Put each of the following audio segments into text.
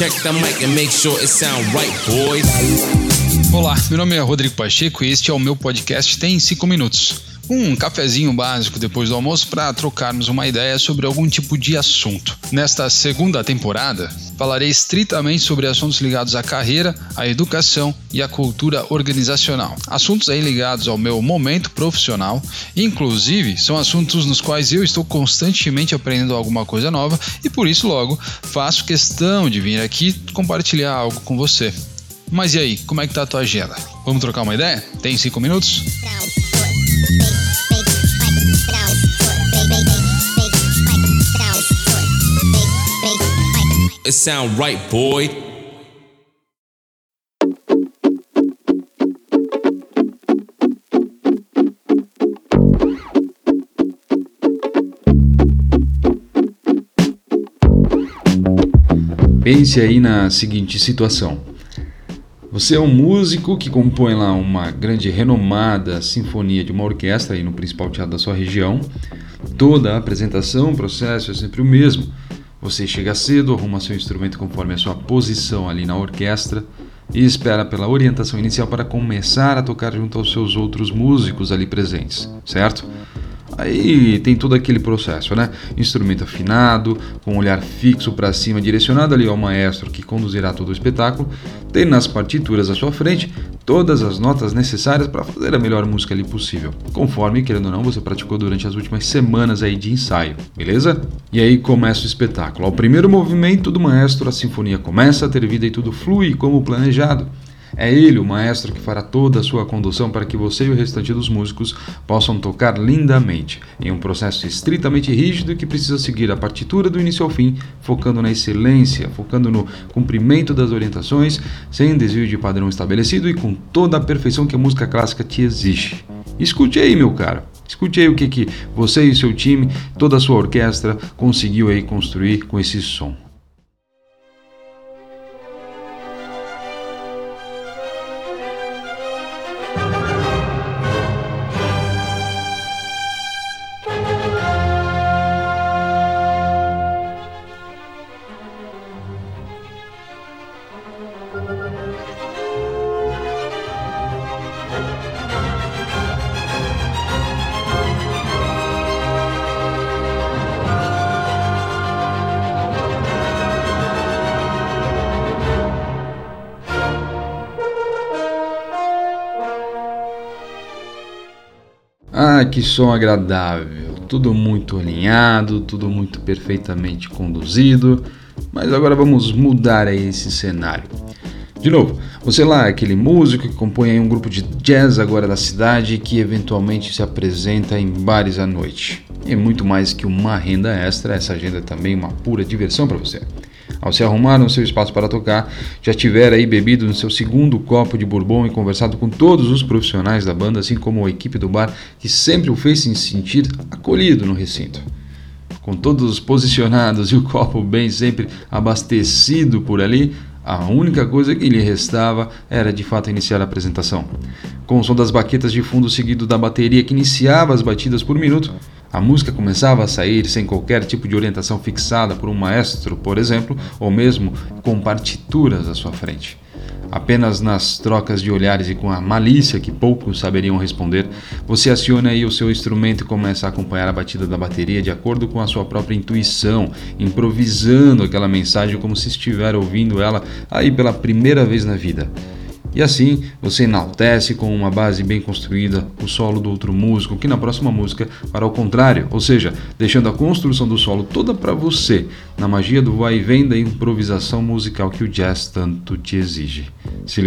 Check the mic and make sure it sound right, boys. Olá, meu nome é Rodrigo Pacheco e este é o meu podcast Tem 5 Minutos. Um cafezinho básico depois do almoço para trocarmos uma ideia sobre algum tipo de assunto. Nesta segunda temporada, falarei estritamente sobre assuntos ligados à carreira, à educação e à cultura organizacional. Assuntos aí ligados ao meu momento profissional, inclusive são assuntos nos quais eu estou constantemente aprendendo alguma coisa nova e por isso logo faço questão de vir aqui compartilhar algo com você. Mas e aí, como é que tá a tua agenda? Vamos trocar uma ideia? Tem cinco minutos? It sound right, boy. Pense aí na seguinte situação. Você é um músico que compõe lá uma grande renomada sinfonia de uma orquestra aí no principal teatro da sua região. Toda a apresentação, o processo é sempre o mesmo. Você chega cedo, arruma seu instrumento conforme a sua posição ali na orquestra e espera pela orientação inicial para começar a tocar junto aos seus outros músicos ali presentes, certo? Aí tem todo aquele processo, né? Instrumento afinado, com um olhar fixo para cima, direcionado ali ao maestro que conduzirá todo o espetáculo, tem nas partituras à sua frente todas as notas necessárias para fazer a melhor música ali possível, conforme, querendo ou não, você praticou durante as últimas semanas aí de ensaio, beleza? E aí começa o espetáculo. Ao primeiro movimento do maestro, a sinfonia começa a ter vida e tudo flui como planejado. É ele, o maestro, que fará toda a sua condução para que você e o restante dos músicos possam tocar lindamente, em um processo estritamente rígido que precisa seguir a partitura do início ao fim, focando na excelência, focando no cumprimento das orientações, sem desvio de padrão estabelecido e com toda a perfeição que a música clássica te exige. Escute aí, meu caro. Escute aí o que, que você e seu time, toda a sua orquestra, conseguiu aí construir com esse som. Ah, que som agradável! Tudo muito alinhado, tudo muito perfeitamente conduzido. Mas agora vamos mudar esse cenário. De novo, você lá, aquele músico que compõe um grupo de jazz agora da cidade que eventualmente se apresenta em bares à noite. E muito mais que uma renda extra, essa agenda é também uma pura diversão para você. Ao se arrumar no seu espaço para tocar, já tiver aí bebido no seu segundo copo de bourbon e conversado com todos os profissionais da banda, assim como a equipe do bar que sempre o fez se sentir acolhido no recinto. Com todos posicionados e o copo bem sempre abastecido por ali, a única coisa que lhe restava era de fato iniciar a apresentação. Com o som das baquetas de fundo seguido da bateria que iniciava as batidas por minuto, a música começava a sair sem qualquer tipo de orientação fixada por um maestro, por exemplo, ou mesmo com partituras à sua frente. Apenas nas trocas de olhares e com a malícia que poucos saberiam responder, você aciona aí o seu instrumento e começa a acompanhar a batida da bateria de acordo com a sua própria intuição, improvisando aquela mensagem como se estivesse ouvindo ela aí pela primeira vez na vida. E assim você enaltece com uma base bem construída o solo do outro músico, que na próxima música fará o contrário, ou seja, deixando a construção do solo toda para você, na magia do vai e vem da improvisação musical que o jazz tanto te exige. Se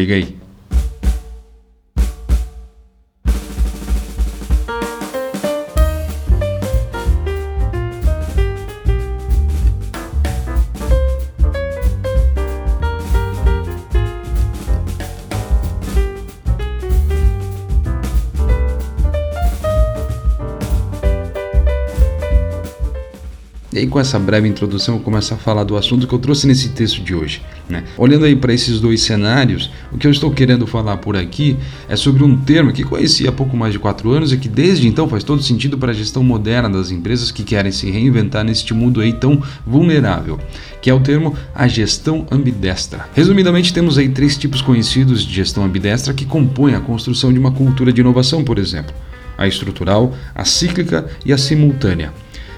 E aí, com essa breve introdução, eu começo a falar do assunto que eu trouxe nesse texto de hoje. Né? Olhando aí para esses dois cenários, o que eu estou querendo falar por aqui é sobre um termo que conheci há pouco mais de quatro anos e que desde então faz todo sentido para a gestão moderna das empresas que querem se reinventar neste mundo aí tão vulnerável, que é o termo a gestão ambidestra. Resumidamente, temos aí três tipos conhecidos de gestão ambidestra que compõem a construção de uma cultura de inovação, por exemplo: a estrutural, a cíclica e a simultânea.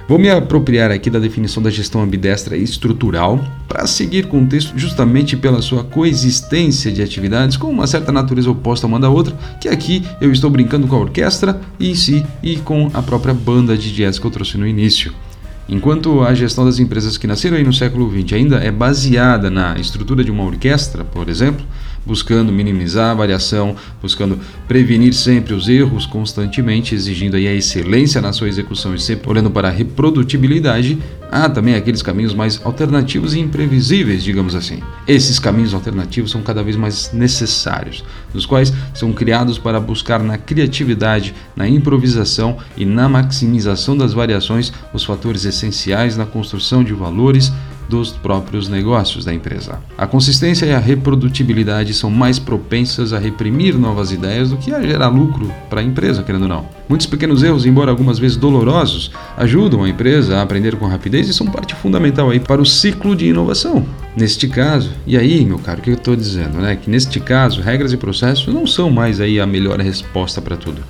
Vou me apropriar aqui da definição da gestão ambidestra estrutural para seguir com o texto justamente pela sua coexistência de atividades com uma certa natureza oposta uma da outra, que aqui eu estou brincando com a orquestra em si e com a própria banda de jazz que eu trouxe no início. Enquanto a gestão das empresas que nasceram aí no século XX ainda é baseada na estrutura de uma orquestra, por exemplo, buscando minimizar a variação, buscando prevenir sempre os erros constantemente, exigindo aí a excelência na sua execução e sempre olhando para a reprodutibilidade, há também aqueles caminhos mais alternativos e imprevisíveis, digamos assim. Esses caminhos alternativos são cada vez mais necessários, os quais são criados para buscar na criatividade, na improvisação e na maximização das variações os fatores essenciais na construção de valores dos próprios negócios da empresa. A consistência e a reprodutibilidade são mais propensas a reprimir novas ideias do que a gerar lucro para a empresa, querendo ou não. Muitos pequenos erros, embora algumas vezes dolorosos, ajudam a empresa a aprender com rapidez e são parte fundamental aí para o ciclo de inovação. Neste caso, e aí, meu caro, o que eu estou dizendo, né? Que neste caso, regras e processos não são mais aí a melhor resposta para tudo.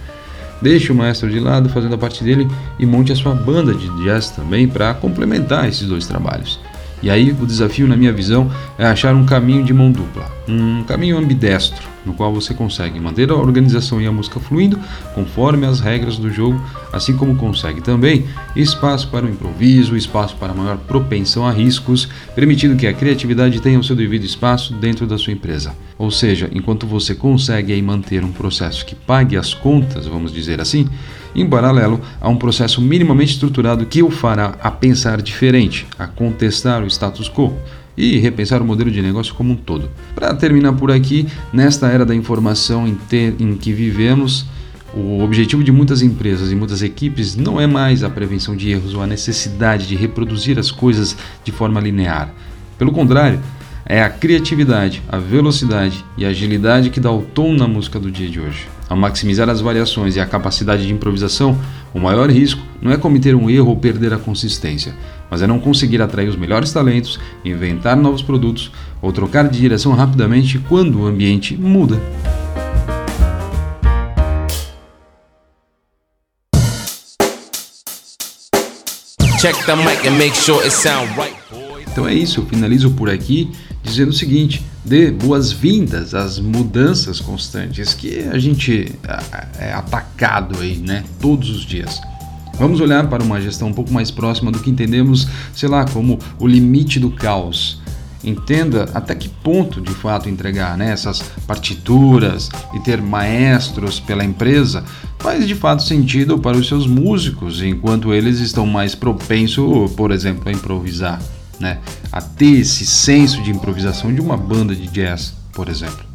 Deixe o maestro de lado fazendo a parte dele e monte a sua banda de jazz também para complementar esses dois trabalhos. E aí o desafio, na minha visão, é achar um caminho de mão dupla, um caminho ambidestro, no qual você consegue manter a organização e a música fluindo conforme as regras do jogo, assim como consegue também espaço para o improviso, espaço para maior propensão a riscos, permitindo que a criatividade tenha o seu devido espaço dentro da sua empresa. Ou seja, enquanto você consegue aí manter um processo que pague as contas, vamos dizer assim, em paralelo a um processo minimamente estruturado que o fará a pensar diferente, a contestar o status quo e repensar o modelo de negócio como um todo. Para terminar por aqui, nesta era da informação em, ter, em que vivemos, o objetivo de muitas empresas e muitas equipes não é mais a prevenção de erros ou a necessidade de reproduzir as coisas de forma linear. Pelo contrário, é a criatividade, a velocidade e a agilidade que dá o tom na música do dia de hoje. Ao maximizar as variações e a capacidade de improvisação, o maior risco não é cometer um erro ou perder a consistência, mas é não conseguir atrair os melhores talentos, inventar novos produtos ou trocar de direção rapidamente quando o ambiente muda. Então é isso, eu finalizo por aqui dizendo o seguinte: dê boas-vindas às mudanças constantes que a gente é atacado aí, né, todos os dias. Vamos olhar para uma gestão um pouco mais próxima do que entendemos, sei lá, como o limite do caos. Entenda até que ponto de fato entregar né, essas partituras e ter maestros pela empresa faz de fato sentido para os seus músicos, enquanto eles estão mais propensos, por exemplo, a improvisar, né, a ter esse senso de improvisação de uma banda de jazz, por exemplo.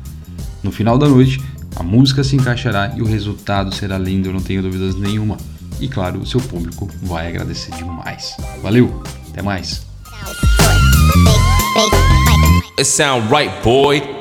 No final da noite, a música se encaixará e o resultado será lindo, eu não tenho dúvidas nenhuma. E claro, o seu público vai agradecer demais. Valeu, até mais. It sound right, boy.